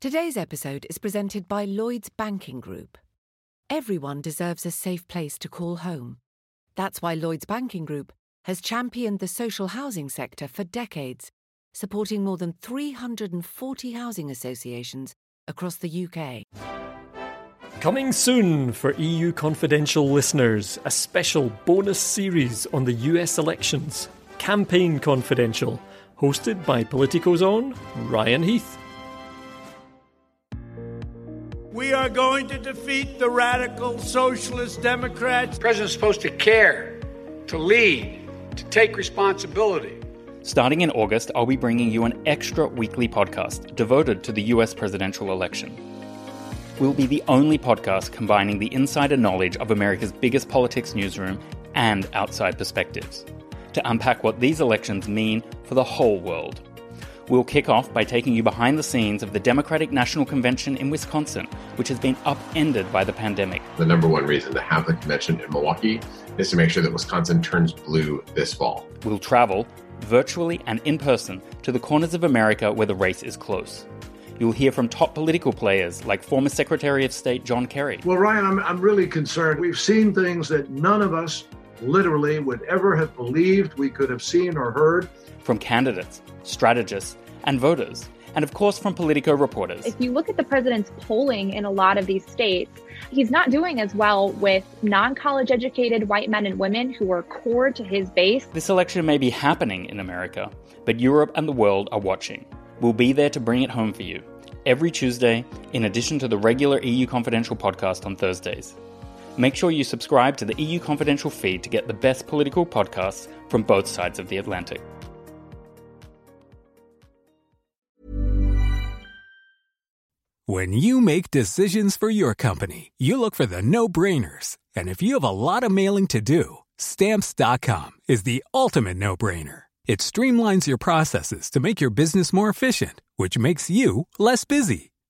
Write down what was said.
Today's episode is presented by Lloyds Banking Group. Everyone deserves a safe place to call home. That's why Lloyds Banking Group has championed the social housing sector for decades, supporting more than 340 housing associations across the UK. Coming soon for EU Confidential listeners, a special bonus series on the US elections, Campaign Confidential, hosted by Politico's own Ryan Heath. We are going to defeat the radical socialist Democrats. The president's supposed to care, to lead, to take responsibility. Starting in August, I'll be bringing you an extra weekly podcast devoted to the US presidential election. We'll be the only podcast combining the insider knowledge of America's biggest politics newsroom and outside perspectives to unpack what these elections mean for the whole world. We'll kick off by taking you behind the scenes of the Democratic National Convention in Wisconsin, which has been upended by the pandemic. The number one reason to have the convention in Milwaukee is to make sure that Wisconsin turns blue this fall. We'll travel, virtually and in person, to the corners of America where the race is close. You'll hear from top political players like former Secretary of State John Kerry. Well, Ryan, I'm, I'm really concerned. We've seen things that none of us literally would ever have believed we could have seen or heard. From candidates, strategists, and voters, and of course from Politico reporters. If you look at the president's polling in a lot of these states, he's not doing as well with non college educated white men and women who are core to his base. This election may be happening in America, but Europe and the world are watching. We'll be there to bring it home for you every Tuesday, in addition to the regular EU Confidential podcast on Thursdays. Make sure you subscribe to the EU Confidential feed to get the best political podcasts from both sides of the Atlantic. When you make decisions for your company, you look for the no brainers. And if you have a lot of mailing to do, stamps.com is the ultimate no brainer. It streamlines your processes to make your business more efficient, which makes you less busy.